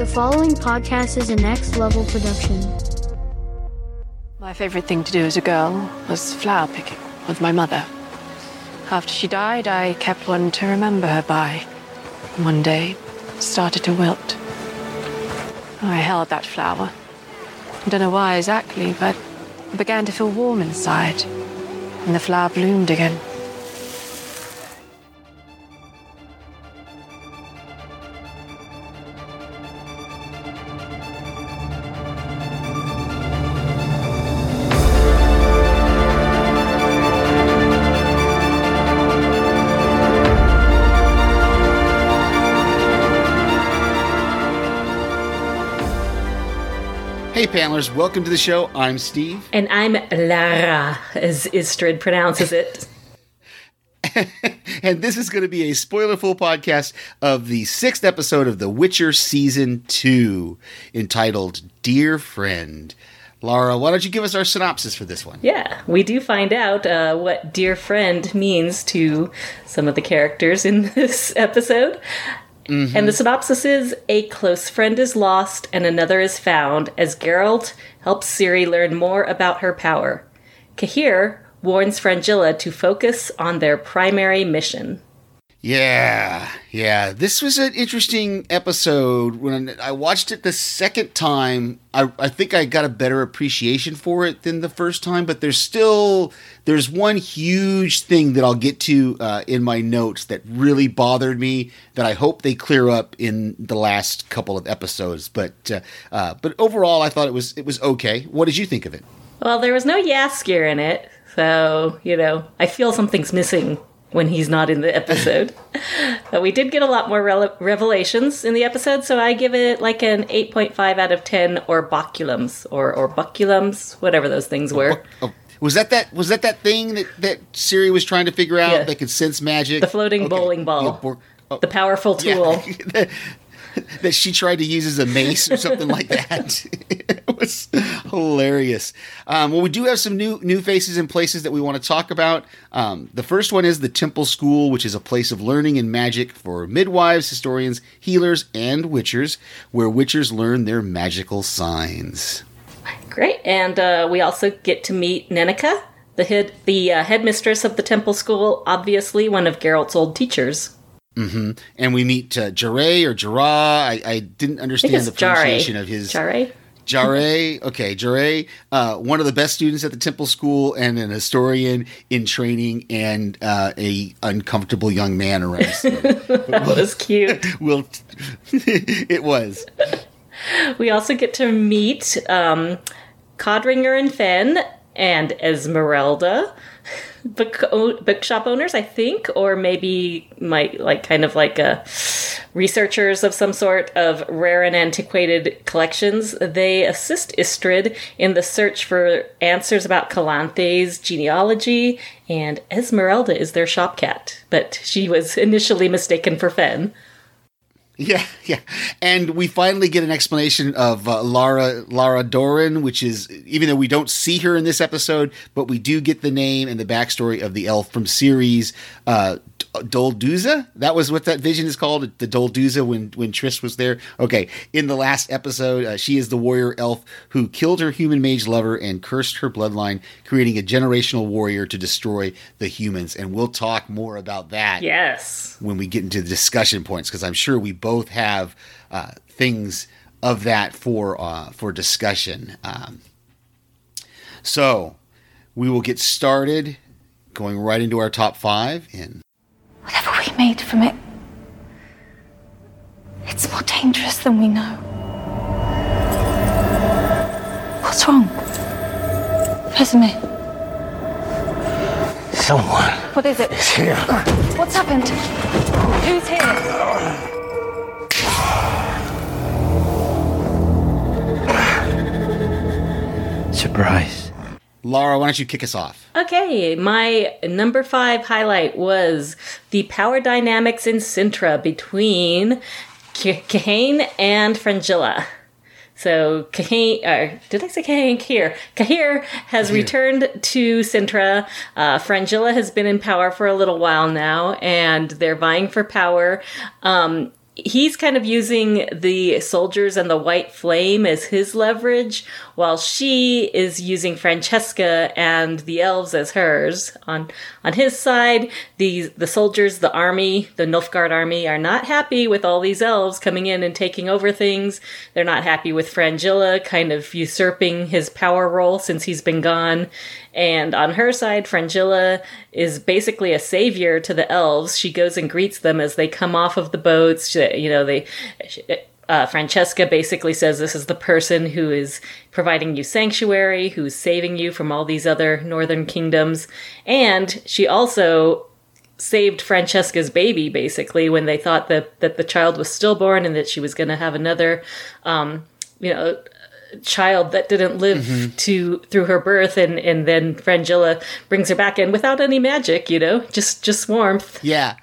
The following podcast is a next level production. My favorite thing to do as a girl was flower picking with my mother. After she died, I kept one to remember her by. One day, it started to wilt. I held that flower. I don't know why exactly, but I began to feel warm inside, and the flower bloomed again. Panelers, welcome to the show. I'm Steve. And I'm Lara, as Istredd pronounces it. and this is going to be a spoilerful podcast of the sixth episode of The Witcher Season 2, entitled Dear Friend. Laura, why don't you give us our synopsis for this one? Yeah, we do find out uh, what dear friend means to some of the characters in this episode. Mm-hmm. And the synopsis is A close friend is lost and another is found as Geralt helps Ciri learn more about her power. Cahir warns Fringilla to focus on their primary mission. Yeah, yeah. This was an interesting episode. When I watched it the second time, I, I think I got a better appreciation for it than the first time. But there's still there's one huge thing that I'll get to uh, in my notes that really bothered me that I hope they clear up in the last couple of episodes. But uh, uh, but overall, I thought it was it was okay. What did you think of it? Well, there was no Jaskier in it, so you know I feel something's missing when he's not in the episode. but we did get a lot more re- revelations in the episode, so I give it like an 8.5 out of 10 orbuculums or or buculums, whatever those things were. Oh, was that that was that that thing that that Ciri was trying to figure out Yeah. that could sense magic? The floating Okay. bowling ball. Bor- oh, The powerful tool. yeah. that she tried to use as a mace or something like that. it was hilarious. Um, well, we do have some new new faces and places that we want to talk about. Um, the first one is the Temple School, which is a place of learning and magic for midwives, historians, healers, and witchers, where witchers learn their magical signs. Great. And uh, we also get to meet Nenneke, the head, the uh, headmistress of the temple school, obviously one of Geralt's old teachers. And we meet uh, Jarre or Jarrah. I, I didn't understand the pronunciation Jare. of his Jare? Jarre, okay, Jarre, uh, one of the best students at the Temple School, and an historian in training, and uh, a uncomfortable young man around. That was cute. Will it was We also get to meet um, Codringer and Fenn and Esmeralda, book bookshop owners, I think, or maybe might like kind of like uh, researchers of some sort of rare and antiquated collections. They assist Istredd in the search for answers about Calanthe's genealogy, and Esmeralda is their shop cat, but she was initially mistaken for Fenn. Yeah, yeah, and we finally get an explanation of uh, Lara Lara Dorren, which is even though we don't see her in this episode, but we do get the name and the backstory of the elf from series uh, Dolduza. That was what that vision is called, the Dolduza when when Triss was there. Okay, in the last episode, uh, she is the warrior elf who killed her human mage lover and cursed her bloodline, creating a generational warrior to destroy the humans. And we'll talk more about that Yes. when we get into the discussion points because I'm sure we both have uh, things of that for uh, for discussion. Um, so we will get started going right into our top five in we made from it, it's more dangerous than we know. What's wrong? Vesemir, Someone What is it? It's here. What's happened? Who's here? Surprise. Laura. Why don't you kick us off? Okay, my number five highlight was the power dynamics in Cintra between Kahane and Frangilla. So Kahane, uh, did I say Kahane? Cahir. Cahir has returned to Cintra. Uh, Frangilla has been in power for a little while now, and they're vying for power. Um, he's kind of using the soldiers and the white flame as his leverage, while she is using Francesca and the elves as hers. On on his side, the the soldiers, the army, the Nilfgaard army are not happy with all these elves coming in and taking over things. They're not happy with Frangilla kind of usurping his power role since he's been gone. And on her side, Frangilla is basically a savior to the elves. She goes and greets them as they come off of the boats. She, you know, they. uh, Francesca basically says this is the person who is providing you sanctuary, who's saving you from all these other northern kingdoms. And she also saved Francesca's baby basically when they thought that that the child was stillborn and that she was going to have another um, you know child that didn't live to through her birth and and then Frangilla brings her back in without any magic you know just just warmth Yeah.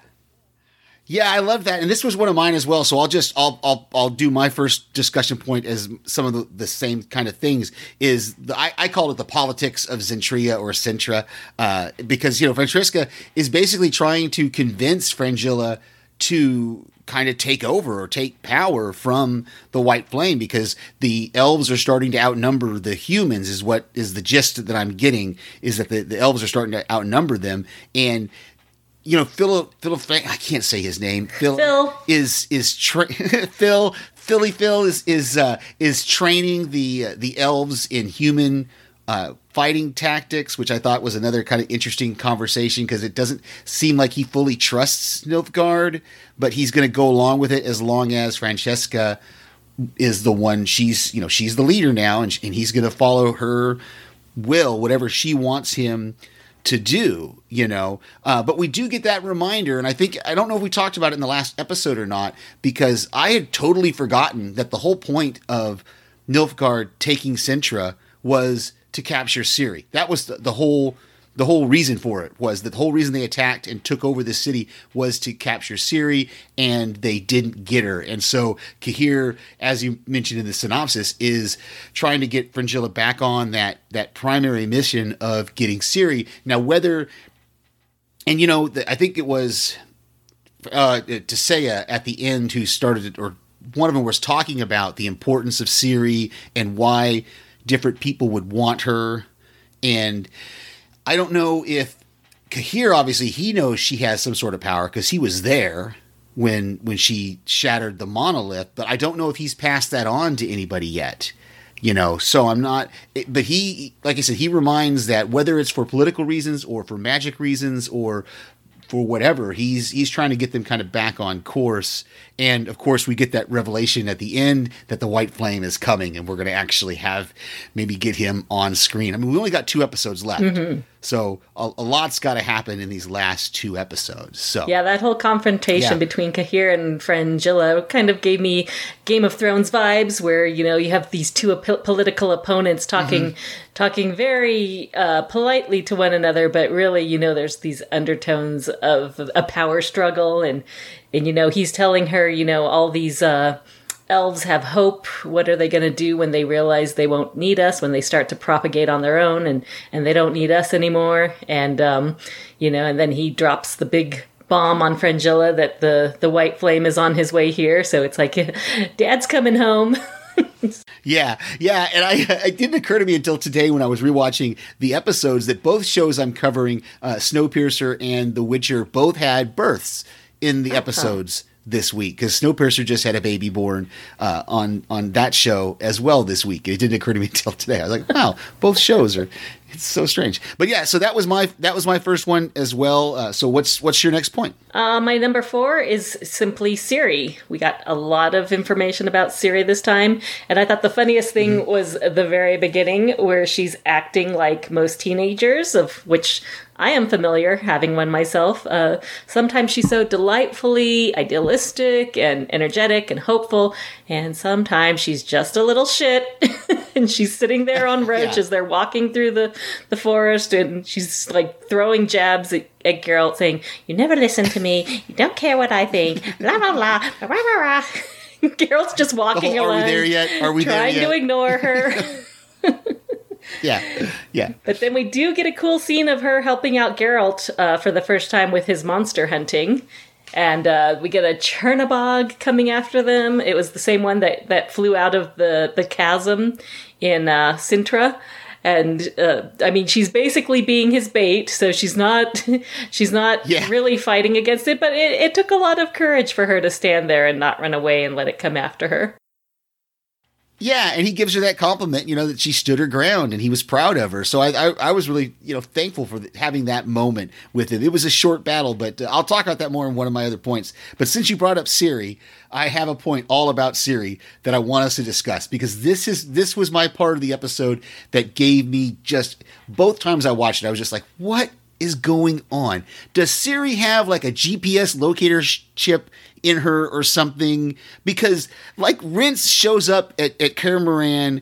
Yeah, I love that, and this was one of mine as well. So I'll just I'll I'll I'll do my first discussion point as some of the, the same kind of things. Is the I, I call it the politics of Zentria or Centra, uh, because you know Francesca is basically trying to convince Frangilla to kind of take over or take power from the White Flame because the elves are starting to outnumber the humans. Is what is the gist that I'm getting is that the, the elves are starting to outnumber them and you know, Phil, Phil, I can't say his name. Phil, Phil. is is tra- Phil, Philly Phil is is uh, is training the uh, the elves in human uh, fighting tactics, which I thought was another kind of interesting conversation because it doesn't seem like he fully trusts Nilfgaard, but he's going to go along with it as long as Francesca is the one she's you know she's the leader now, and, and he's going to follow her will, whatever she wants him to do, you know. Uh, but we do get that reminder, and I think I don't know if we talked about it in the last episode or not, because I had totally forgotten that the whole point of Nilfgaard taking Cintra was to capture Ciri. That was the, the whole the whole reason for it was that the whole reason they attacked and took over the city was to capture Ciri, and they didn't get her. And so Cahir, as you mentioned in the synopsis, is trying to get Frangilla back on that that primary mission of getting Ciri. Now, whether and you know, the, I think it was uh, Tesea at the end who started it, or one of them was talking about the importance of Ciri and why different people would want her. And I don't know if Cahir, obviously, he knows she has some sort of power because he was there when when she shattered the monolith. But I don't know if he's passed that on to anybody yet. You know, so I'm not. But he, like I said, he reminds that whether it's for political reasons or for magic reasons or for whatever. He's he's trying to get them kind of back on course. And of course we get that revelation at the end that the white flame is coming and we're going to actually have maybe get him on screen. I mean we only got two episodes left mm-hmm. So a, a lot's got to happen in these last two episodes so Yeah, that whole confrontation Yeah. between Cahir and Frangilla kind of gave me Game of Thrones vibes, where you know you have these two op- political opponents talking, talking very uh, politely to one another, but really, you know, there's these undertones of a power struggle, and and you know he's telling her, you know, all these. Uh, elves have hope. What are they going to do when they realize they won't need us when they start to propagate on their own and and they don't need us anymore? And um you know and then he drops the big bomb on frangilla that the the white flame is on his way here. So it's like dad's coming home. Yeah, yeah, and I it didn't occur to me until today when I was rewatching the episodes that both shows I'm covering, uh, Snowpiercer and The Witcher, both had births in the episodes this week because Snowpiercer just had a baby born uh, on on that show as well this week. It didn't occur to me until today. I was like, wow, both shows are. It's so strange, but yeah. So that was my that was my first one as well. Uh, so what's what's your next point? Uh, my number four is simply Ciri. We got a lot of information about Ciri this time, and I thought the funniest thing was the very beginning where she's acting like most teenagers, of which I am familiar, having one myself. Uh, sometimes she's so delightfully idealistic and energetic and hopeful, and sometimes she's just a little shit. and she's sitting there on Roach Yeah. as they're walking through the, the forest, and she's like throwing jabs at, at Geralt, saying, You never listen to me. You don't care what I think. Blah, blah, blah. Rah, rah, rah. Geralt's just walking whole, "Are we along. there yet? Are we there trying to ignore her. Yeah, yeah. But then we do get a cool scene of her helping out Geralt uh, for the first time with his monster hunting. And uh, we get a Chernobog coming after them. It was the same one that, that flew out of the, the chasm in uh, Cintra. And uh, I mean, she's basically being his bait, so she's not she's not Yeah. really fighting against it. But it, it took a lot of courage for her to stand there and not run away and let it come after her. Yeah, and he gives her that compliment, you know, that she stood her ground, and he was proud of her. So I, I, I was really, you know, thankful for having that moment with him. It was a short battle, but uh, I'll talk about that more in one of my other points. But since you brought up Ciri, I have a point all about Ciri that I want us to discuss because this is this was my part of the episode that gave me just both times I watched it, I was just like, what is going on? Does Ciri have like a GPS locator sh- chip in her or something? Because like Rience shows up at, at Kaer Morhen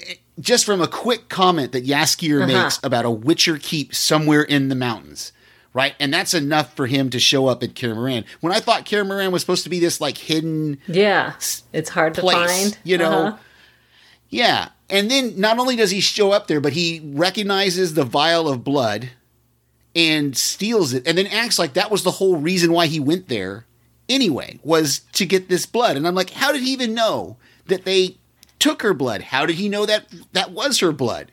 eh, just from a quick comment that Jaskier makes about a Witcher keep somewhere in the mountains. Right, and that's enough for him to show up at Kaer Morhen. When I thought Kaer Morhen was supposed to be this like hidden Yeah, it's hard to find. you know. Uh-huh. Yeah, and then not only does he show up there, but he recognizes the vial of blood and steals it, and then acts like that was the whole reason why he went there. Anyway, was to get this blood, and I'm like, how did he even know that they took her blood? How did he know that that was her blood?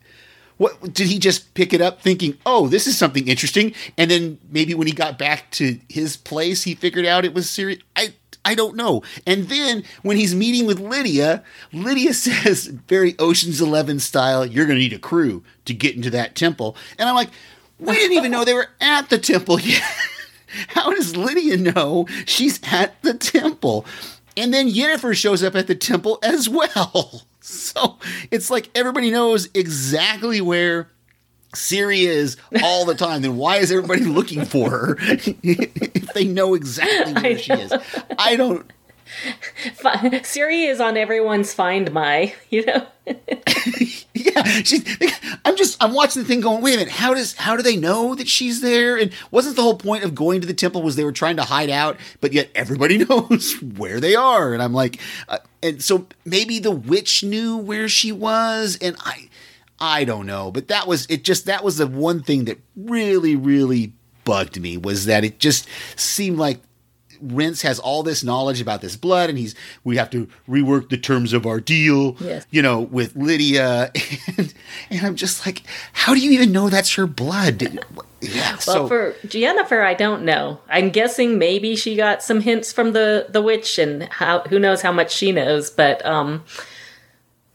What did he just pick it up thinking, "Oh, this is something interesting," and then maybe when he got back to his place, he figured out it was serious. I I don't know. And then when he's meeting with Lydia, Lydia says, very Ocean's Eleven style, "You're going to need a crew to get into that temple," and I'm like, we didn't even know they were at the temple yet. How does Lydia know she's at the temple? And then Yennefer shows up at the temple as well. So it's like everybody knows exactly where Ciri is all the time. Then why is everybody looking for her if they know exactly where she is? I don't. Ciri is on everyone's Find My, you know. Yeah, she's. I'm just. I'm watching the thing, going, wait a minute. How does? How do they know that she's there? And wasn't the whole point of going to the temple was they were trying to hide out, but yet everybody knows where they are. And I'm like, uh, and so maybe the witch knew where she was, and I, I don't know. But that was it. Just that was the one thing that really, really bugged me was that it just seemed like Rience has all this knowledge about this blood, and he's we have to rework the terms of our deal. Yes. You know, with Lydia, and and I'm just like, how do you even know that's your blood? Yeah. Well, so for Jennifer, I don't know. I'm guessing maybe she got some hints from the the witch, and how who knows how much she knows. But um,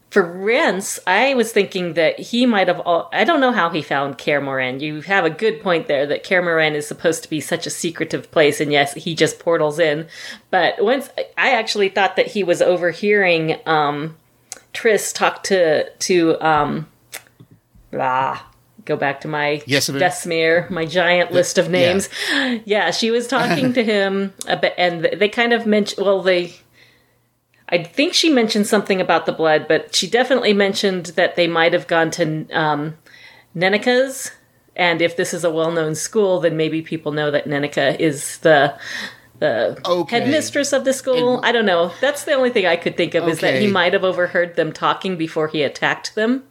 for Rance, I was thinking that he might have. All, I don't know how he found Kaer. You have a good point there that Kaer is supposed to be such a secretive place, and yes, he just portals in. But once I actually thought that he was overhearing um, Triss talk to to um, blah. Go back to my Yes. Desmere, my giant list of names. Yeah, she was talking to him, about, and they kind of mentioned. Well, they. I think she mentioned something about the blood, but she definitely mentioned that they might have gone to um, Nenneke's. And if this is a well-known school, then maybe people know that Nenneke is the the Okay. headmistress of the school. I don't know. That's the only thing I could think of is that he might have overheard them talking before he attacked them.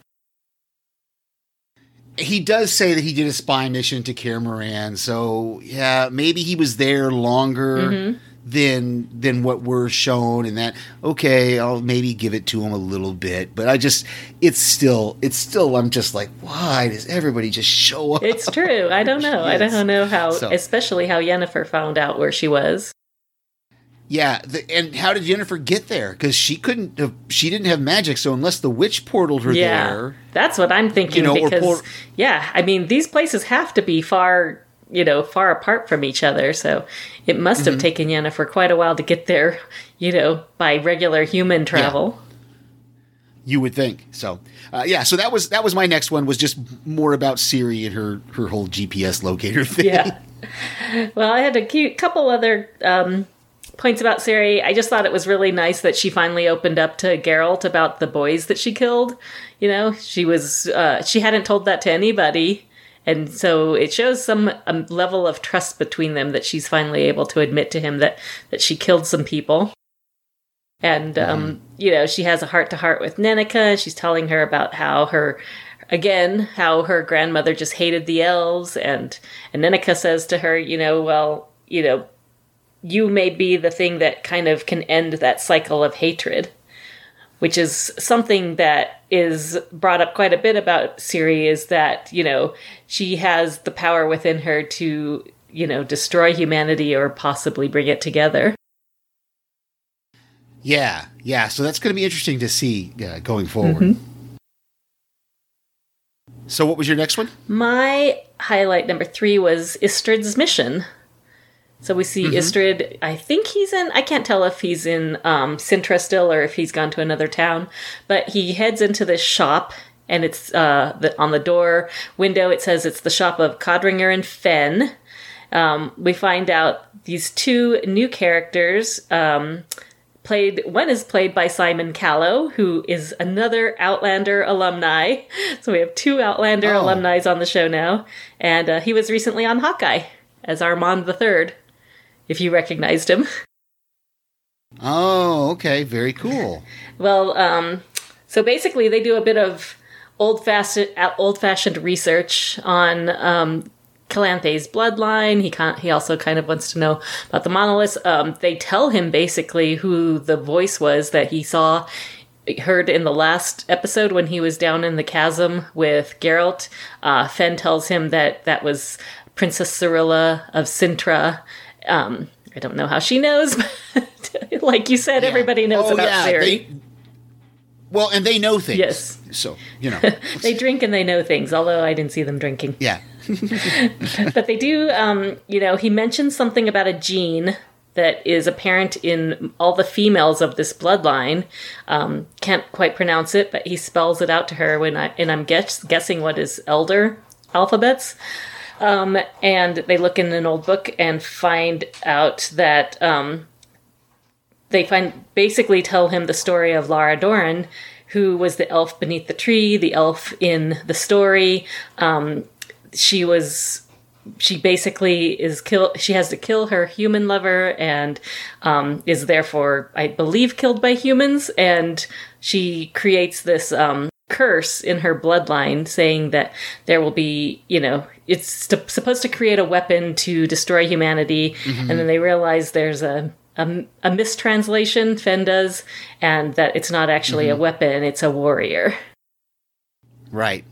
he does say that he did a spy mission to Kaer Morhen, so yeah, maybe he was there longer Mm-hmm. Than than what we're shown, and that okay, I'll maybe give it to him a little bit, but I just it's still it's still I'm just like, why does everybody just show up? It's true. I don't know. I don't know how, So- especially how jennifer found out where she was. Yeah, the, and how did Jennifer get there? Because she couldn't have, she didn't have magic, so unless the witch portaled her Yeah, there, that's what I'm thinking. You know, because por- yeah, I mean these places have to be far, you know, far apart from each other. So it must Mm-hmm. have taken for quite a while to get there, you know, by regular human travel. you would think. So, uh, yeah, so that was that was my next one was just more about Ciri and her her whole GPS locator thing. Yeah. Well, I had a cute couple other um, points about Ciri. I just thought it was really nice that she finally opened up to Geralt about the boys that she killed. You know, she was uh, she hadn't told that to anybody, and so it shows some um, level of trust between them that she's finally able to admit to him that that she killed some people. And um, you know, she has a heart to heart with Nenneke. She's telling her about how her again how her grandmother just hated the elves and and Nenneke says to her, you know, well, you know, you may be the thing that kind of can end that cycle of hatred which is something that is brought up quite a bit about Ciri is that, you know, she has the power within her to, you know, destroy humanity or possibly bring it together. Yeah, yeah. So that's going to be interesting to see uh, going forward. So, what was your next one? My highlight number three was Istredd's mission. So we see Mm-hmm. Istredd. I think he's in. I can't tell if he's in um, Cintra still or if he's gone to another town. But he heads into this shop, and it's uh, the, on the door window. It says it's the shop of Codringer and Fenn. Um, we find out these two new characters. Um, played one is played by Simon Callow, who is another Outlander alumni. So we have two Outlander Oh. alumni on the show now, and uh, he was recently on Hawkeye as Armand the Third. If you recognized him, Oh, okay. Very cool. well, um, so basically they do a bit of old fashioned old fashioned research on um, Calanthe's bloodline. He he also kind of wants to know about the monoliths. Um, they tell him basically who the voice was that he saw heard in the last episode when he was down in the chasm with Geralt. Uh, Fenn tells him that that was Princess Cirilla of Cintra. Um, I don't know how she knows, but like you said, everybody knows Oh, about yeah, Ciri. they- well, and they know things. Yes. So, you know. They drink and they know things, although I didn't see them drinking. yeah. But they do, um, you know, he mentions something about a gene that is apparent in all the females of this bloodline. Um, can't quite pronounce it, but he spells it out to her when I, and I'm guess, guessing what is elder alphabets. Um, and they look in an old book and find out that um, they find basically tell him the story of Lara Dorren, who was the elf beneath the tree, the elf in the story. Um, she was she basically is kill she has to kill her human lover and um, is therefore i believe killed by humans and she creates this um, curse in her bloodline saying that there will be you know it's st- supposed to create a weapon to destroy humanity mm-hmm. and then they realize there's a a, a mistranslation Fenn does and that it's not actually a mm-hmm. weapon it's a warrior Right.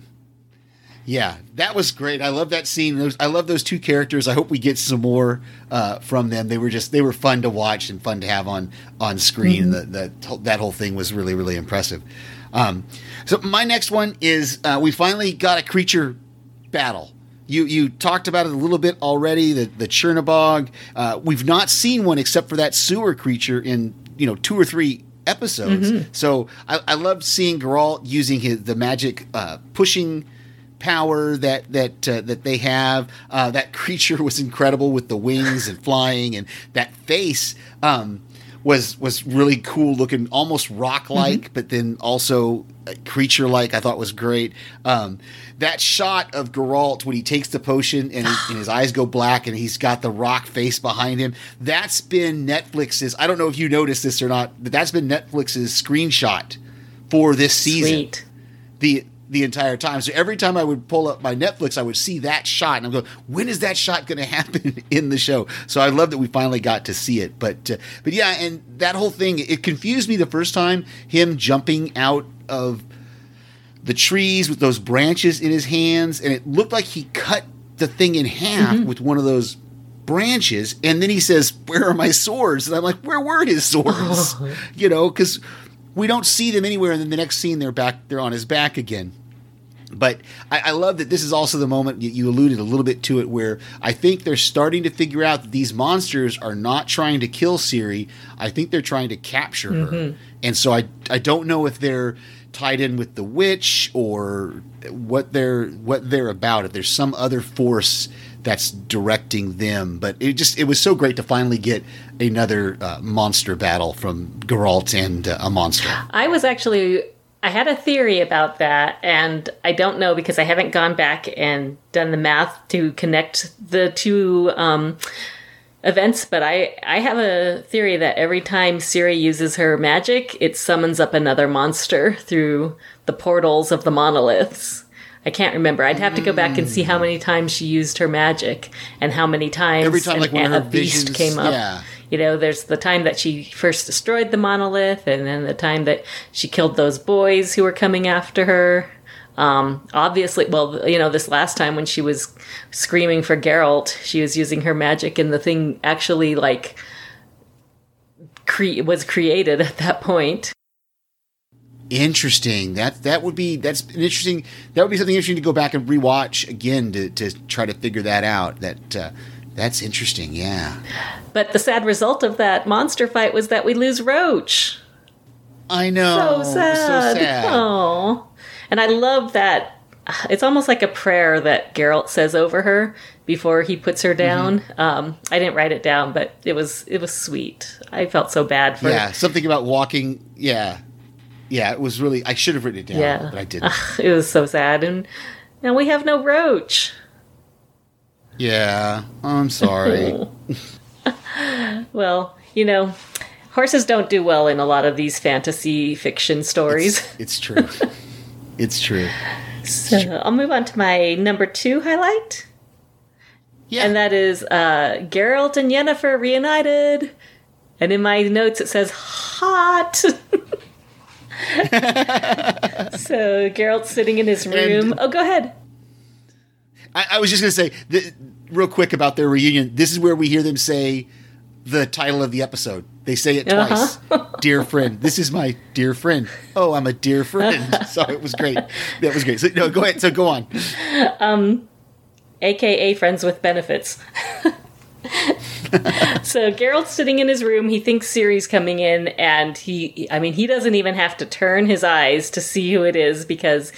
Yeah, that was great. I love that scene. I love those two characters. I hope we get some more uh, from them. They were just they were fun to watch and fun to have on on screen. Mm-hmm. That that that whole thing was really really impressive. Um, so my next one is uh, we finally got a creature battle. You you talked about it a little bit already. The the Chernobog. Uh, we've not seen one except for that sewer creature in you know two or three episodes. So I, I loved seeing Geralt using his the magic uh, pushing power that that uh, that they have. Uh, that creature was incredible with the wings and flying, and that face um, was was really cool looking, almost rock like, but then also creature like. I thought was great. Um, that shot of Geralt when he takes the potion and, he- and his eyes go black and he's got the rock face behind him. That's been Netflix's. I don't know if you noticed this or not, but that's been Netflix's screenshot for this season sweet the the entire time. So every time I would pull up my Netflix, I would see that shot, and I'm going, "When is that shot going to happen in the show?" So I love that we finally got to see it. But uh, but yeah, and that whole thing it confused me the first time. Him jumping out of the trees with those branches in his hands, and it looked like he cut the thing in half with one of those branches and then he says where are my swords and i'm like where were his swords you know because we don't see them anywhere and then the next scene they're back they're on his back again but I, I love that this is also the moment you, you alluded a little bit to it where I think they're starting to figure out that these monsters are not trying to kill Ciri. I think they're trying to capture her. And so I I don't know if they're tied in with the witch or what they're what they're about. If there's some other force that's directing them, but it just it was so great to finally get another uh, monster battle from Geralt and uh, a monster. I was actually I had a theory about that and I don't know because I haven't gone back and done the math to connect the two um, events, but I I have a theory that every time Ciri uses her magic, it summons up another monster through the portals of the monoliths. I can't remember. I'd have to go back and see how many times she used her magic and how many times Every time, an- like, of a her beast visions- came up. yeah. You know, there's the time that she first destroyed the monolith, and then the time that she killed those boys who were coming after her. Um, obviously, well, you know, this last time when she was screaming for Geralt, she was using her magic, and the thing actually like cre- was created at that point. Interesting. That that would be that's an interesting. That would be something interesting to go back and rewatch again to to try to figure that out. That uh, that's interesting. Yeah. But the sad result of that monster fight was that we lose Roach. I know. so sad. So sad. Oh. And I love that. It's almost like a prayer that Geralt says over her before he puts her down. Mm-hmm. Um, I didn't write it down, but it was it was sweet. I felt so bad for. Yeah. Something about walking. Yeah. Yeah. It was really. I should have written it down, Yeah. but I didn't. It was so sad, and now we have no Roach. Yeah. I'm sorry. Well, you know, horses don't do well in a lot of these fantasy fiction stories. it's true. it's true. So I'll move on to my number two highlight. Yeah. And that is uh, Geralt and Yennefer reunited. And in my notes it says hot. so Geralt's sitting in his room. And- oh, go ahead. I, I was just going to say, th- real quick about their reunion. This is where we hear them say the title of the episode. They say it twice. dear friend. This is my dear friend. Oh, I'm a dear friend. so it was great. That was great. So no, go ahead. So go on. Um, aka friends with benefits. so Geralt's sitting in his room. He thinks Ciri's coming in, and he, I mean, he doesn't even have to turn his eyes to see who it is because,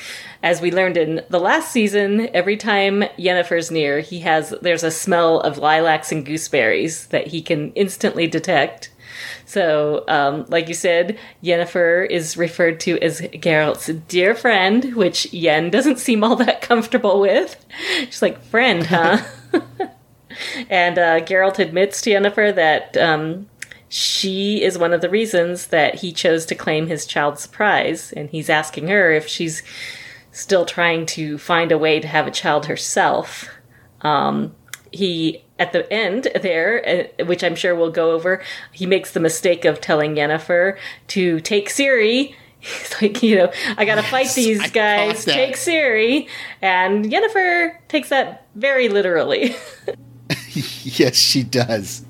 as we learned in the last season, every time Yennefer's near, he has there's a smell of lilacs and gooseberries that he can instantly detect. So, um, like you said, Yennefer is referred to as Geralt's dear friend, which Yen doesn't seem all that comfortable with. She's like, friend, huh? and uh, Geralt admits to Yennefer that um, she is one of the reasons that he chose to claim his child's prize, and he's asking her if she's still trying to find a way to have a child herself. Um, he at the end there, uh, which I'm sure we'll go over, he makes the mistake of telling Yennefer to take Ciri. He's like, you know, I gotta fight these I guys. Take Ciri, and Yennefer takes that very literally. yes, she does.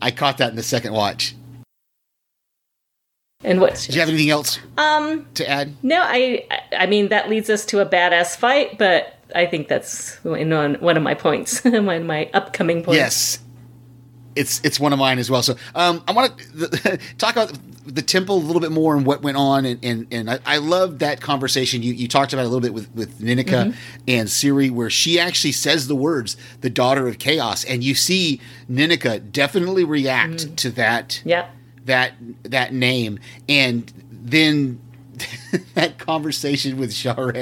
I caught that in the second watch. And what? Did you have anything else Um, to add? no, I, I mean that leads us to a badass fight, but I think that's one one of my points, one of my upcoming points. Yes. It's it's one of mine as well. So um, I want to talk about the temple a little bit more and what went on, and and, and I, I love that conversation you, you talked about a little bit with with Ninika and Ciri, where she actually says the words "the daughter of chaos," and you see Ninika definitely react to that Yep. That that name, and then that conversation with Share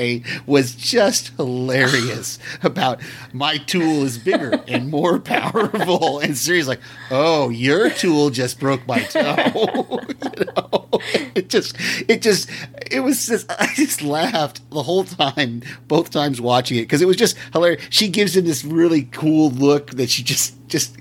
was just hilarious about my tool is bigger and more powerful, and Ciri's like, "Oh, your tool just broke my toe." you know, it just, it just, it was just, I just laughed the whole time, both times watching it because it was just hilarious. She gives him this really cool look that she just, just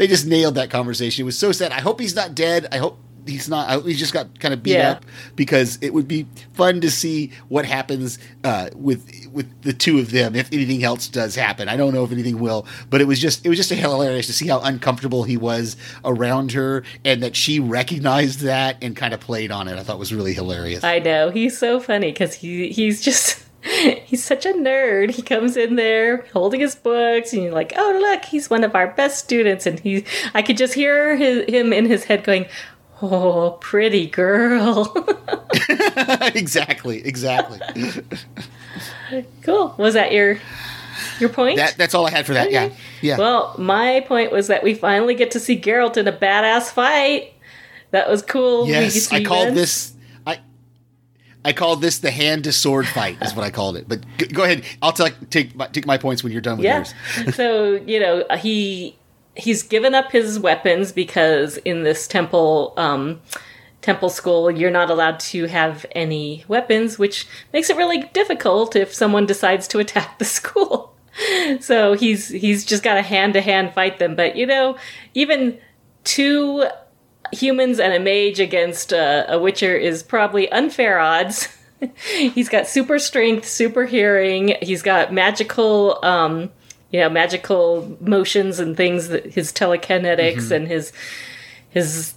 they just nailed that conversation. It was so sad. I hope he's not dead. I hope he's not. I hope he just got kind of beat Yeah. up because it would be fun to see what happens uh, with with the two of them if anything else does happen. I don't know if anything will, but it was just it was just hilarious to see how uncomfortable he was around her and that she recognized that and kind of played on it. I thought was really hilarious. I know he's so funny because he he's just he's such a nerd. He comes in there holding his books, and you're like, "Oh, look, he's one of our best students." And he, I could just hear his, him in his head going, "Oh, pretty girl." exactly, exactly. cool. Was that your your point? that that's all I had for that. Yeah, Okay. yeah. Well, my point was that we finally get to see Geralt in a badass fight. That was cool. Yes, I called this. I called this the hand to sword fight. Is what I called it. But g- go ahead. I'll take take my, take my points when you're done with Yeah. yours. so you know he he's given up his weapons because in this temple um, temple school you're not allowed to have any weapons, which makes it really difficult if someone decides to attack the school. so he's he's just got a hand to hand fight them. But you know, even two humans and a mage against uh, a Witcher is probably unfair odds. he's got super strength, super hearing. He's got magical, um, you know, magical motions and things. That his telekinetics and his his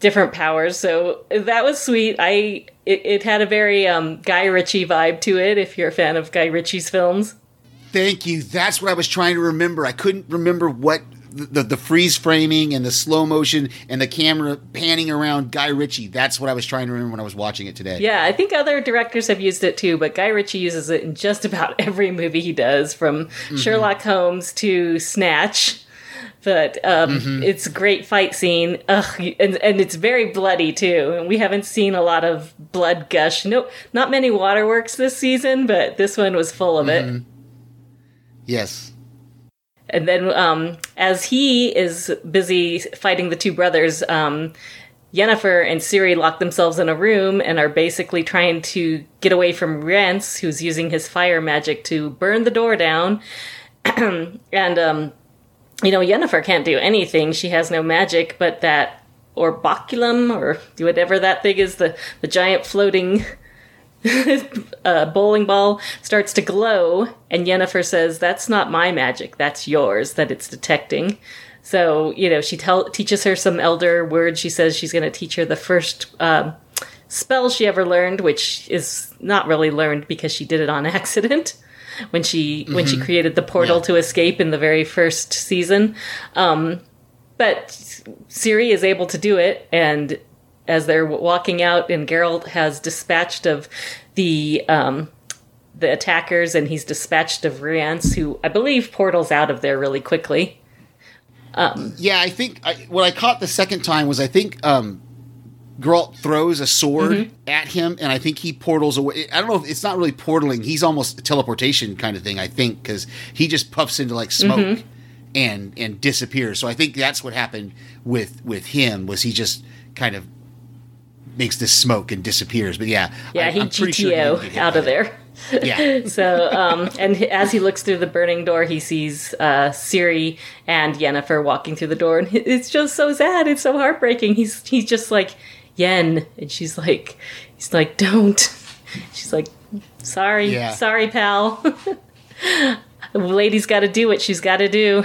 different powers. So that was sweet. I it, it had a very um, Guy Ritchie vibe to it. If you're a fan of Guy Ritchie's films. Thank you. That's what I was trying to remember. I couldn't remember what the, the, freeze framing and the slow motion and the camera panning around Guy Ritchie. That's what I was trying to remember when I was watching it today. Yeah, I think other directors have used it too, but Guy Ritchie uses it in just about every movie he does, from mm-hmm. Sherlock Holmes to Snatch. But um, mm-hmm. it's a great fight scene, Ugh, and, and it's very bloody too. And we haven't seen a lot of blood gush. No, not many waterworks this season, but this one was full of it. Mm-hmm. Yes. And then, um, as he is busy fighting the two brothers, um, Yennefer and Ciri lock themselves in a room and are basically trying to get away from Rance, who's using his fire magic to burn the door down. and, um, you know, Yennefer can't do anything. She has no magic, but that orbuculum, or whatever that thing is, the, the giant floating uh, bowling ball starts to glow, and Yennefer says, "That's not my magic. That's yours. That it's detecting." So you know, she tell teaches her some elder words. She says she's going to teach her the first um, spell she ever learned, which is not really learned because she did it on accident when she when she created the portal Yeah. to escape in the very first season. Um, but Ciri is able to do it, and as they're walking out, and Geralt has dispatched of the um, the attackers, and he's dispatched of Rience, who I believe portals out of there really quickly. Yeah, I think I, what I caught the second time was I think um, Geralt throws a sword Mm-hmm. at him, and I think he portals away. I don't know if it's not really portaling; he's almost a teleportation kind of thing. I think because he just puffs into like smoke Mm-hmm. and and disappears. So I think that's what happened with with him was he just kind of makes this smoke and disappears. But yeah, Yeah, I, he I'm pretty sure he GTO didn't get hit out of there. Yeah, So, um, and as he looks through the burning door, he sees uh, Ciri and Yennefer walking through the door, and it's just so sad. It's so heartbreaking. He's he's just like Yen, and she's like, he's like, don't. She's like, sorry, Yeah. sorry, pal. the lady's got to do what she's got to do.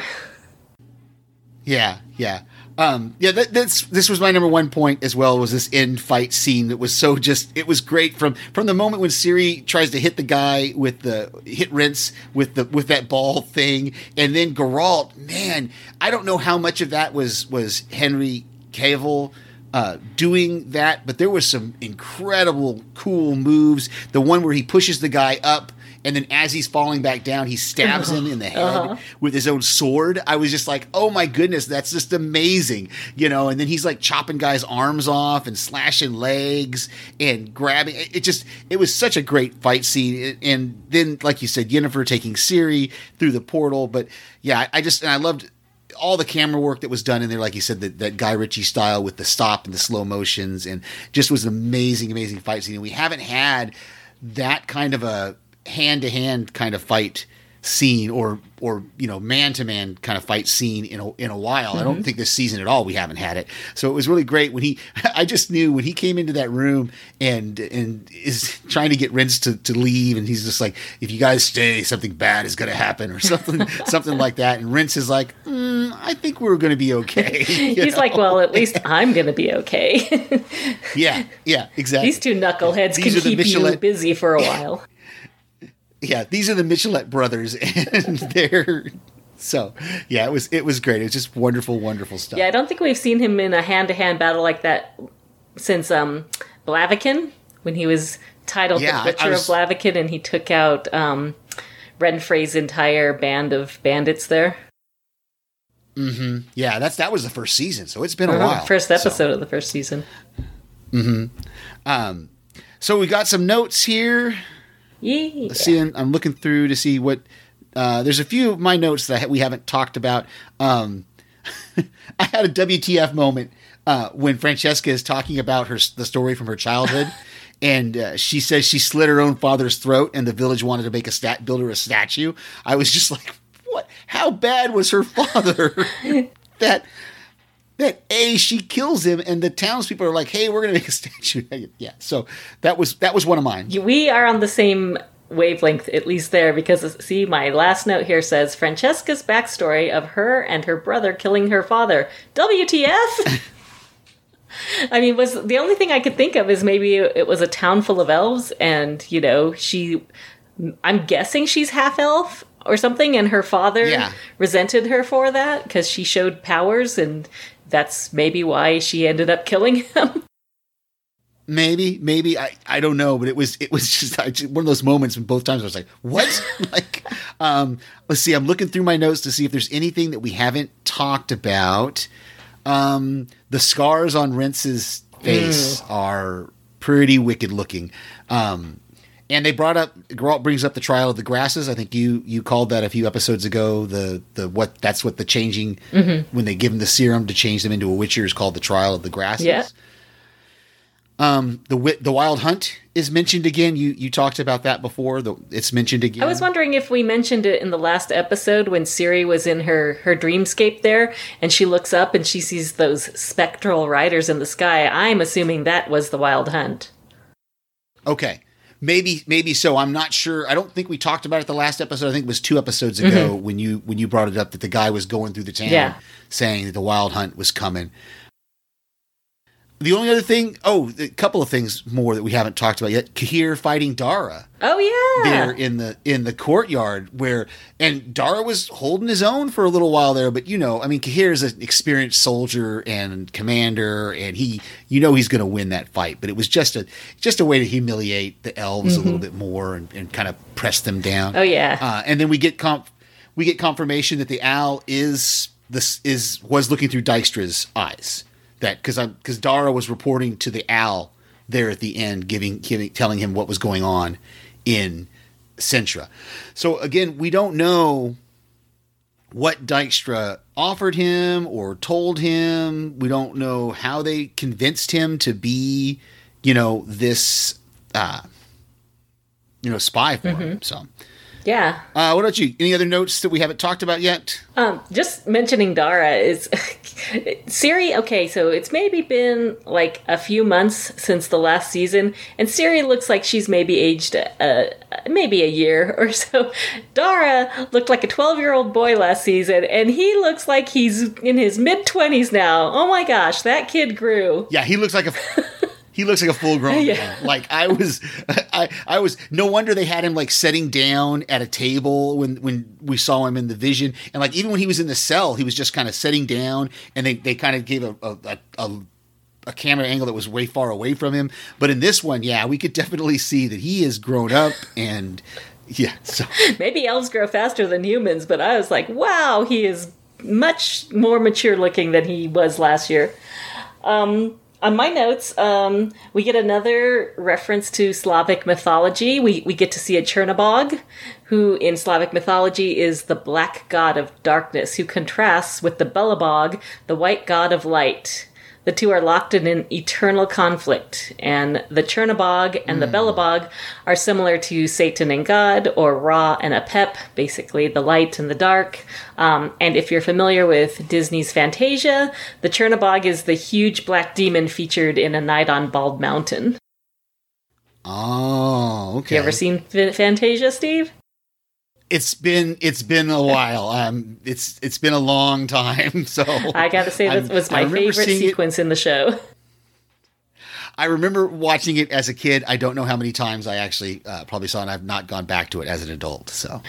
Yeah, yeah. Um, yeah, that's this was my number one point as well. Was this end fight scene that was so just it was great from from the moment when Ciri tries to hit the guy with the hit rinse with the with that ball thing, and then Geralt. Man, I don't know how much of that was was Henry Cavill uh, doing that, but there was some incredible cool moves. The one where he pushes the guy up. And then, as he's falling back down, he stabs him in the head uh-huh. with his own sword. I was just like, "Oh my goodness, that's just amazing!" You know. And then he's like chopping guys' arms off and slashing legs and grabbing. It just, it was such a great fight scene. And then, like you said, Yennefer taking Ciri through the portal. But yeah, I- I just, and I loved all the camera work that was done in there, like you said, that, that Guy Ritchie style with the stop and the slow motions, and just was an amazing, amazing fight scene. And we haven't had that kind of a hand to hand kind of fight scene or or you know man to man kind of fight scene in a in a while. I don't think this season at all we haven't had it. So it was really great when he I just knew when he came into that room and and is trying to get Renz to, to leave and he's just like if you guys stay something bad is going to happen or something something like that and Renz is like mm, I think we're going to be okay. He's know? like, well, at least I'm going to be okay. yeah yeah exactly These two knuckleheads These can keep you busy for a while. Yeah, these are the Michelet brothers, and they're so yeah. It was it was great. It was just wonderful, wonderful stuff. Yeah, I don't think we've seen him in a hand-to-hand battle like that since um, Blaviken, when he was titled Yeah, the Butcher was- of Blaviken, and he took out um, Renfri's entire band of bandits there. Mhm. Yeah. That's that was the first season, so it's been a while. Uh-huh. First So- episode of the first season. Mm-hmm. Um, so, we got some notes here. Yeah. Seeing, I'm looking through to see what. Uh, there's a few of my notes that we haven't talked about. Um, I had a WTF moment uh, when Francesca is talking about her the story from her childhood, and uh, she says she slit her own father's throat, and the village wanted to make a stat build her a statue. I was just like, what? How bad was her father that? That a she kills him, and the townspeople are like, "Hey, we're gonna make a statue." yeah, so that was that was one of mine. We are on the same wavelength, at least there, because see, my last note here says Francesca's backstory of her and her brother killing her father. WTF? I mean, was the only thing I could think of is maybe it was a town full of elves, and you know, she. I'm guessing she's half elf or something, and her father Yeah. resented her for that because she showed powers, and that's maybe why she ended up killing him. Maybe, maybe I, I don't know, but it was it was just, I just one of those moments when both times I was like, "What?" like, um, let's see. I'm looking through my notes to see if there's anything that we haven't talked about. Um, the scars on Rience's face are pretty wicked looking. Um, and they brought up Geralt brings up the trial of the grasses. I think you you called that a few episodes ago. The the what that's what the changing when they give them the serum to change them into a witcher is called the trial of the grasses. Yeah. Um, the the wild hunt is mentioned again. You you talked about that before. The, it's mentioned again. I was wondering if we mentioned it in the last episode when Ciri was in her her dreamscape there, and she looks up and she sees those spectral riders in the sky. I'm assuming that was the Wild Hunt. Okay. Maybe maybe so. I'm not sure. I don't think we talked about it the last episode. I think it was two episodes ago mm-hmm. when you when you brought it up that the guy was going through the town Yeah. saying that the wild hunt was coming. The only other thing, oh, a couple of things more that we haven't talked about yet. Cahir fighting Dara Oh yeah, there in the in the courtyard where and Dara was holding his own for a little while there, but you know, I mean Cahir is an experienced soldier and commander and he you know he's gonna win that fight, but it was just a just a way to humiliate the elves a little bit more and, and kind of press them down. Mm-hmm. Oh, yeah. Uh, and then we get comp we get confirmation that the owl is this is was looking through Dijkstra's eyes. That because I'm because Dara was reporting to the Al there at the end, giving, giving telling him what was going on in Cintra. So again, we don't know what Dijkstra offered him or told him. We don't know how they convinced him to be, you know, this, uh, you know, spy for him. So, yeah. uh, what about you? Any other notes that we haven't talked about yet? Um, just mentioning Dara is Ciri. Okay, so it's maybe been like a few months since the last season, and Ciri looks like she's maybe aged uh, maybe a year or so. Dara looked like a twelve-year-old boy last season, and he looks like he's in his mid twenties now. Oh my gosh, that kid grew. Yeah, he looks like a he looks like a full grown Yeah. man. Like I was, I I was. No wonder they had him like sitting down at a table when when we saw him in the vision, and like even when he was in the cell, he was just kind of sitting down, and they they kind of gave a a, a, a a camera angle that was way far away from him. But in this one, yeah, we could definitely see that he has grown up and. Yeah, so Maybe elves grow faster than humans, but I was like, wow, he is much more mature looking than he was last year. Um, on my notes, um, we get another reference to Slavic mythology. We, we get to see a Chernobog, who in Slavic mythology is the black god of darkness, who contrasts with the Belobog, the white god of light. The two are locked in an eternal conflict, and the Chernobog and the Belobog are similar to Satan and God, or Ra and Apep, basically the light and the dark. Um, and if you're familiar with Disney's Fantasia, the Chernobog is the huge black demon featured in A Night on Bald Mountain. oh, okay. You ever seen Fantasia, Steve? It's been it's been a while. Um, it's it's been a long time. So I gotta say, that I'm- was my favorite seeing it- sequence in the show. I remember watching it as a kid. I don't know how many times I actually uh, probably saw it. and I've not gone back to it as an adult. So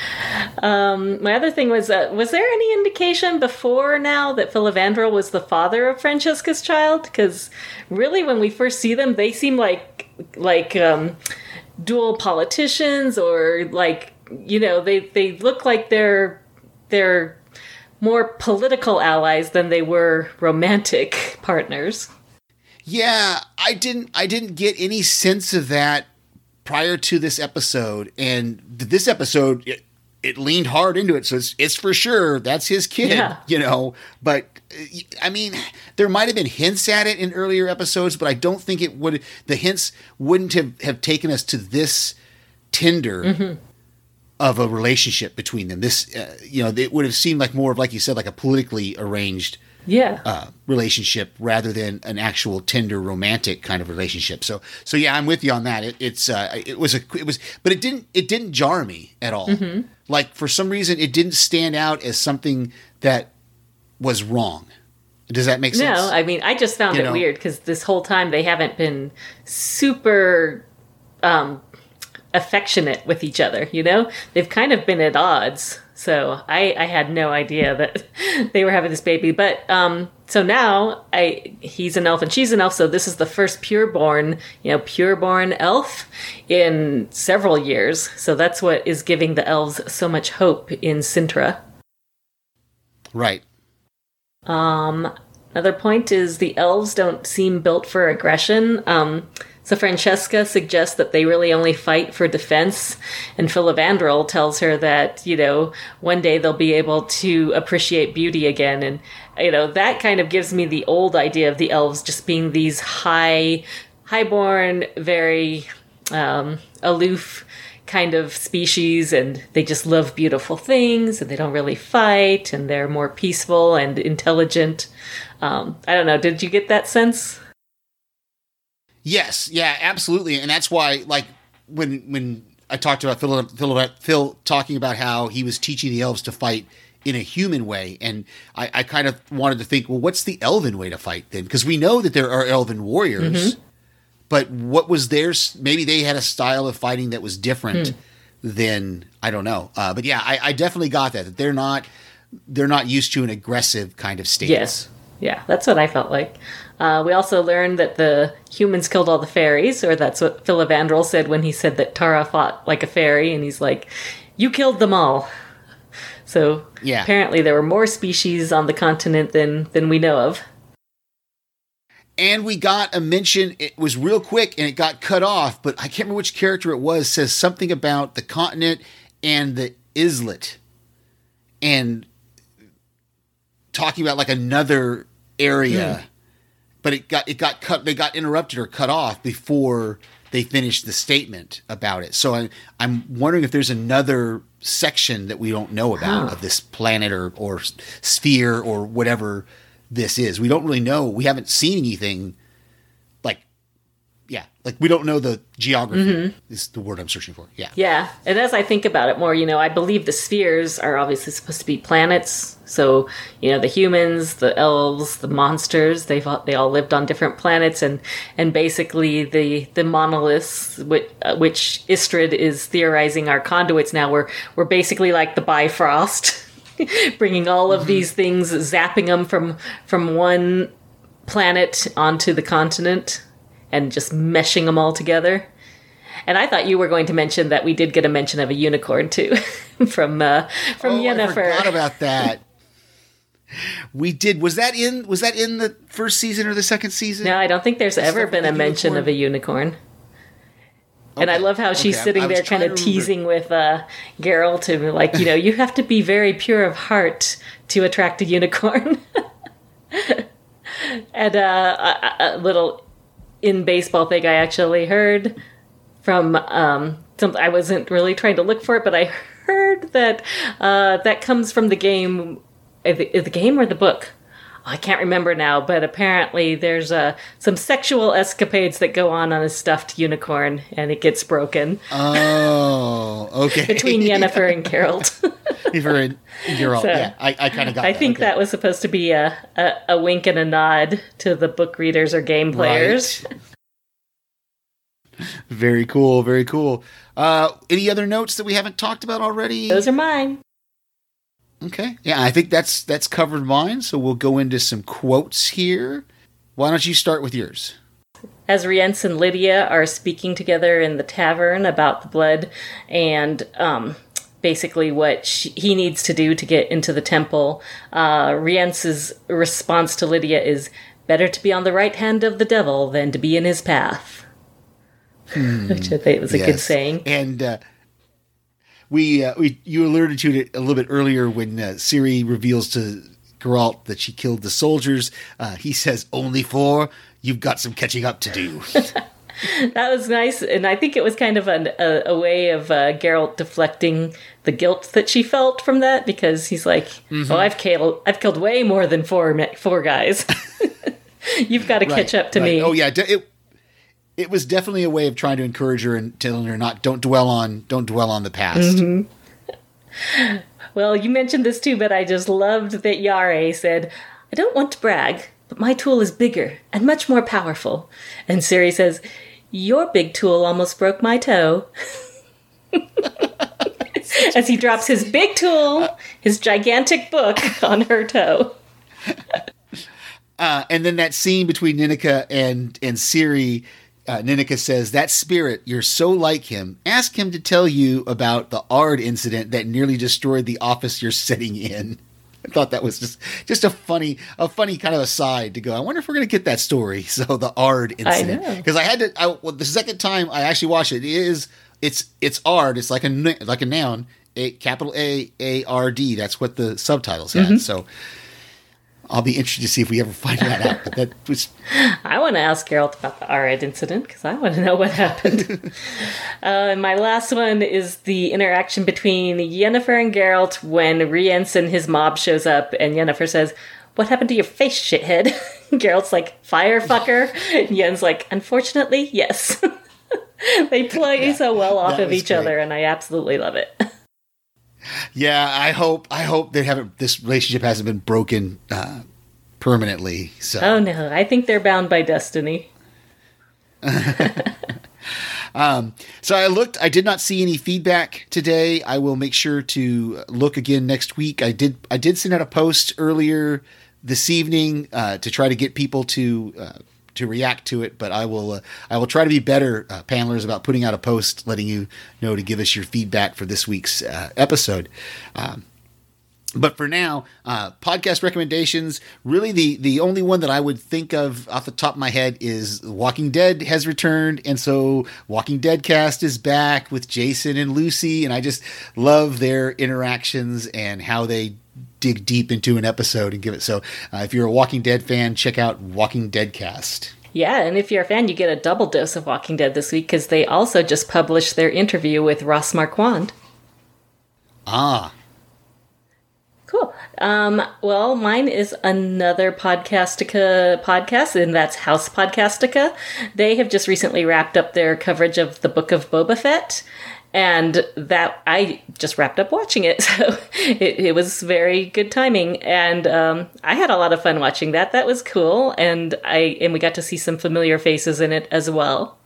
My other thing was, uh, was there any indication before now that Phil Filavandrel was the father of Francesca's child? Because really, when we first see them, they seem like like um, dual politicians, or like you know, they they look like they're they're more political allies than they were romantic partners. yeah, I didn't I didn't get any sense of that prior to this episode, and this episode it, it leaned hard into it, so it's it's for sure that's his kid, Yeah. you know. But uh, I mean, there might have been hints at it in earlier episodes, but I don't think it would. The hints wouldn't have have taken us to this tender Mm-hmm. Of a relationship between them. This, uh, you know, it would have seemed like more of like you said, like a politically arranged Yeah. uh, relationship rather than an actual tender romantic kind of relationship. So so yeah, I'm with you on that. It, it's uh, it was a it was, but it didn't it didn't jar me at all. Mm-hmm. Like for some reason, it didn't stand out as something that was wrong. Does that make sense? No, I mean, I just found You it know? weird because this whole time they haven't been super um, affectionate with each other. You know, they've kind of been at odds. So I, I had no idea that they were having this baby. But um, so now I he's an elf and she's an elf. So this is the first pureborn, you know, pureborn elf in several years. So that's what is giving the elves so much hope in Cintra. right. Um, another point is the elves don't seem built for aggression. Um, so Francesca suggests that they really only fight for defense, and Filavandrel tells her that you know one day they'll be able to appreciate beauty again, and you know that kind of gives me the old idea of the elves just being these high, highborn, very um, aloof kind of species and they just love beautiful things and they don't really fight and they're more peaceful and intelligent. Um, I don't know. Did you get that sense? Yes, yeah, absolutely, and that's why, like, when when I talked about Phil, Phil, Phil talking about how he was teaching the elves to fight in a human way, and I, I kind of wanted to think, well, what's the elven way to fight then? Because we know that there are elven warriors, but what was theirs? Maybe they had a style of fighting that was different than I don't know. Uh, but yeah, I, I definitely got that that they're not they're not used to an aggressive kind of stance. Yes. Yeah, that's what I felt like. Uh, we also learned that the humans killed all the fairies, or that's what Filavandrel said when he said that Dara fought like a fairy, and he's like, "You killed them all." So Yeah. apparently there were more species on the continent than than we know of. And we got a mention, it was real quick and it got cut off, but I can't remember which character it was, says something about the continent and the islet. And talking about like another area. But it got it got cut they got interrupted or cut off before they finished the statement about it. So I, I'm wondering if there's another section that we don't know about of this planet or, or sphere or whatever this is. We don't really know. We haven't seen anything yeah, like we don't know the geography is the word I'm searching for. Yeah. Yeah, and as I think about it more, you know, I believe the spheres are obviously supposed to be planets. So, you know, the humans, the elves, the monsters, they've all, they all lived on different planets, and and basically the the monoliths, which, uh, which Istredd is theorizing are conduits now. We're we're basically like the Bifrost, bringing all of these things, zapping them from from one planet onto the continent, and just meshing them all together. And I thought you were going to mention that we did get a mention of a unicorn too, from uh, from Oh, I Yennefer. forgot about that. We did. Was that in? Was that in the first season or the second season? no, I don't think there's ever been a the mention unicorn? of a unicorn. And I love how she's okay. Sitting I there, kind of teasing with uh, Geralt, and like, you know, you have to be very pure of heart to attract a unicorn. and uh, a, a little in baseball thing I actually heard from um, some. I wasn't really trying to look for it, but I heard that uh, that comes from the game, the, the game or the book. I can't remember now, but apparently there's uh, some sexual escapades that go on on a stuffed unicorn, and it gets broken Oh, okay. between Yennefer and Geralt. Yennefer and Geralt. So, yeah, I, I kind of got. I that. think Okay. that was supposed to be a, a, a wink and a nod to the book readers or game players. Right. Very cool. Very cool. Uh, any other notes that we haven't talked about already? Those are mine. Okay. Yeah, I think that's that's covered mine. So we'll go into some quotes here. Why don't you start with yours? as Rience and Lydia are speaking together in the tavern about the blood and um, basically what she, he needs to do to get into the temple, uh, Rience's response to Lydia is better to be on the right hand of the devil than to be in his path. Which I think was a good saying. And uh, we uh, we you alluded to it a little bit earlier when uh, Ciri reveals to Geralt that she killed the soldiers. Uh, he says, "Only four. You've got some catching up to do." That was nice, and I think it was kind of an, a, a way of uh, Geralt deflecting the guilt that she felt from that because he's like, "Oh, I've killed, I've killed way more than four four guys. You've got to catch up to right. me." Oh yeah, de- it it was definitely a way of trying to encourage her and telling her not don't dwell on don't dwell on the past. Mm-hmm. Well, you mentioned this too, but I just loved that Jarre said, I don't want to brag, but my tool is bigger and much more powerful. And Ciri says, Your big tool almost broke my toe. As he drops his big tool, his gigantic book, on her toe. Uh, and then that scene between Nenneke and and Ciri, uh, Nenneke says, "That spirit, you're so like him. Ask him to tell you about the Ard incident that nearly destroyed the office you're sitting in." I thought that was just just a funny a funny kind of aside to go. I wonder if we're going to get that story. So the Ard incident because I, had to. I, well, the second time I actually watched it, it is it's it's Ard. It's like a like a noun, a capital A A R D. That's what the subtitles had. So. I'll be interested to see if we ever find that out. But that was I want to ask Geralt about the Arad incident because I want to know what happened. uh, and my last one is the interaction between Yennefer and Geralt when Rience and his mob shows up, and Yennefer says, "What happened to your face, shithead?" Geralt's like, "Fire fucker." And Yen's like, "Unfortunately, yes." they play so well off of each great. other, and I absolutely love it. Yeah. I hope I hope they haven't. This relationship hasn't been broken uh, permanently. So oh no, I think they're bound by destiny. um, so I looked. I did not see any feedback today. I will make sure to look again next week. I did. I did send out a post earlier this evening uh, to try to get people to. Uh, to react to it, but I will. Uh, I will try to be better, uh, panelers, about putting out a post, letting you know to give us your feedback for this week's uh, episode. Um, but for now, uh, podcast recommendations. Really, the the only one that I would think of off the top of my head is Walking Dead has returned, and so Walking Dead cast is back with Jason and Lucy, and I just love their interactions and how they dig deep into an episode and give it. So, uh, if you're a Walking Dead fan, check out Walking Dead cast. Yeah, and if you're a fan, you get a double dose of Walking Dead this week because they also just published their interview with Ross Marquand. Ah, Cool. Um, well, mine is another Podcastica podcast, and that's House Podcastica. They have just recently wrapped up their coverage of the Book of Boba Fett, and that I just wrapped up watching it, so it, it was very good timing, and um, I had a lot of fun watching that. That was cool, and I and we got to see some familiar faces in it as well.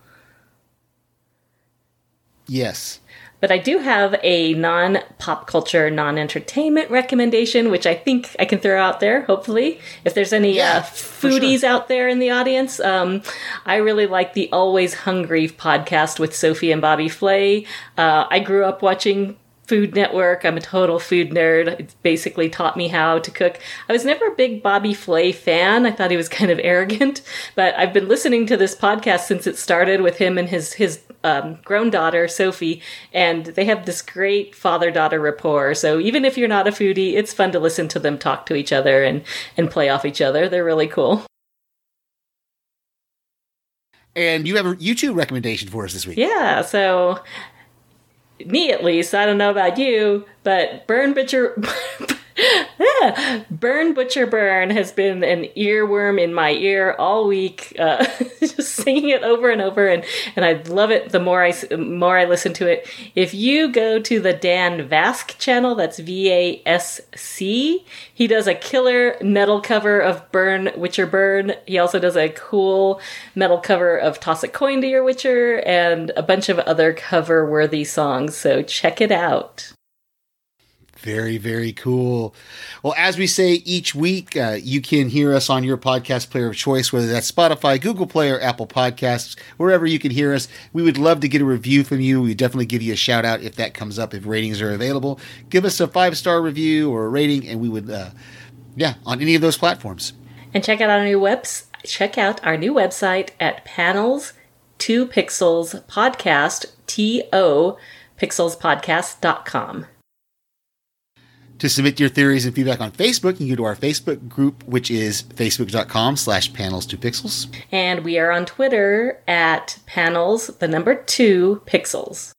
yes. But I do have a non pop culture, non entertainment recommendation, which I think I can throw out there, hopefully. If there's any Yeah, uh, foodies sure. out there in the audience, um, I really like the Always Hungry podcast with Sophie and Bobby Flay. Uh, I grew up watching Food Network. I'm a total food nerd. It basically taught me how to cook. I was never a big Bobby Flay fan. I thought he was kind of arrogant, but I've been listening to this podcast since it started with him and his his um, grown daughter Sophie, and they have this great father daughter rapport. So even if you're not a foodie, it's fun to listen to them talk to each other and and play off each other. They're really cool. And you have a YouTube recommendation for us this week. Yeah, so me at least, I don't know about you, but Burn Butcher. Burn Butcher Burn has been an earworm in my ear all week, uh, just singing it over and over, and, and I love it the more I more I listen to it. If you go to the Dan Vasc channel, that's V A S C, he does a killer metal cover of Burn Witcher Burn. He also does a cool metal cover of Toss a Coin to Your Witcher and a bunch of other cover worthy songs. So check it out. Very, very cool. Well, as we say each week, uh, you can hear us on your podcast player of choice, whether that's Spotify, Google Play, or Apple Podcasts, wherever you can hear us. We would love to get a review from you. We definitely give you a shout out if that comes up, if ratings are available. Give us a five star review or a rating, and we would, uh, yeah, on any of those platforms. And check out our new webs check out our new website at panels two pixels podcast T O pixelspodcast.com. To submit your theories and feedback on Facebook, you can go to our Facebook group, which is facebook.com slash panels to pixels. And we are on Twitter at panels, the number two pixels.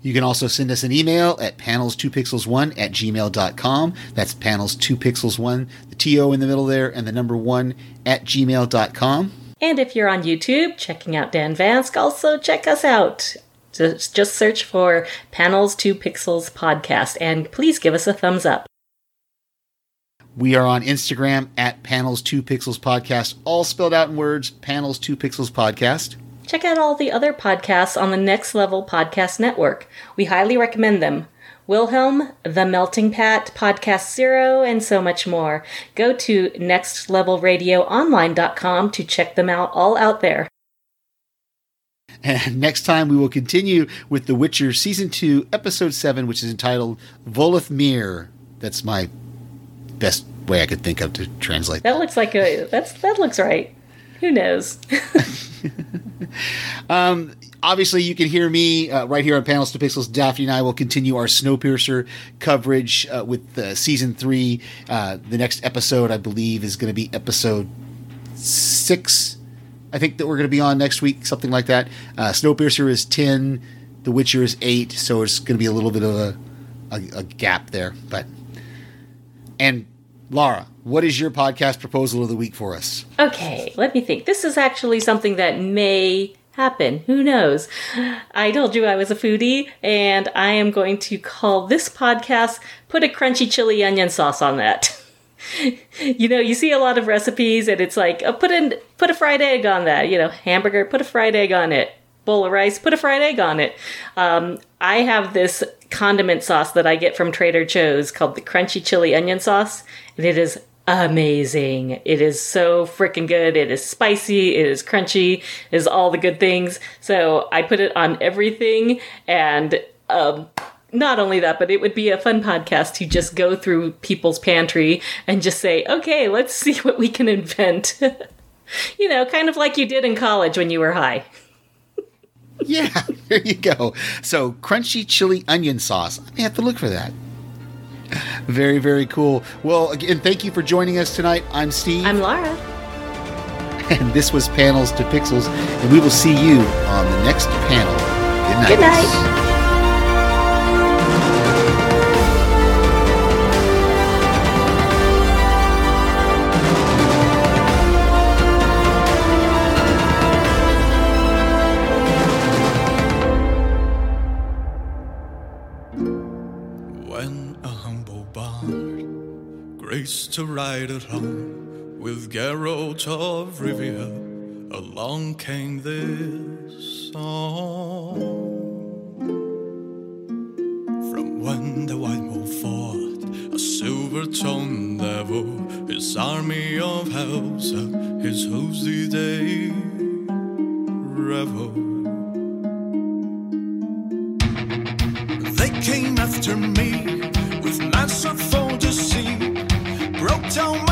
You can also send us an email at panels2pixels1 at gmail.com. That's panels2pixels1, the TO in the middle there, and the number one at gmail.com. And if you're on YouTube checking out Dan Vasc, also check us out. Just, just search for Panels 2 Pixels Podcast and please give us a thumbs up. We are on Instagram at panels2pixels podcast, all spelled out in words, panels2pixels podcast. Check out all the other podcasts on the Next Level Podcast Network. We highly recommend them. Wilhelm, The Melting Pat, Podcast Zero, and so much more. Go to nextlevelradioonline.com to check them out all out there. And next time we will continue with The Witcher Season 2, Episode 7, which is entitled Voleth Meir. That's my best way I could think of to translate That looks like a that's that looks right. Who knows? Um, obviously, you can hear me uh, right here on Panels to Pixels. Daphne and I will continue our Snowpiercer coverage uh, with uh, season three. Uh, the next episode, I believe, is going to be episode six. I think that we're going to be on next week, something like that. Uh, Snowpiercer is ten. The Witcher is eight, so it's going to be a little bit of a, a, a gap there. But and Laura, what is your podcast proposal of the week for us? Okay, let me think. This is actually something that may happen. Who knows? I told you I was a foodie, and I am going to call this podcast Put a Crunchy Chili Onion Sauce on That. you know, you see a lot of recipes, and it's like, oh, put in put a fried egg on that. You know, hamburger, put a fried egg on it. Bowl of rice, put a fried egg on it. Um, I have this condiment sauce that I get from Trader Joe's called the Crunchy Chili Onion Sauce, and it is amazing. It is so freaking good. It is spicy, it is crunchy, it is all the good things. So I put it on everything and um not only that, but it would be a fun podcast to just go through people's pantry and just say, okay, let's see what we can invent. you know, kind of like you did in college when you were high. Yeah, there you go. So, crunchy chili onion sauce. I may have to look for that. Very, very cool. Well, again, thank you for joining us tonight. I'm Steve, I'm Laura. and this was Panels to Pixels, and we will see you on the next panel. Good night. Good night. To ride along with Geralt of Rivia, along came this song. From when the white wolf fought a silver-tongued devil, his army of hells, his hooves did they revel. They came after me with massive. Broke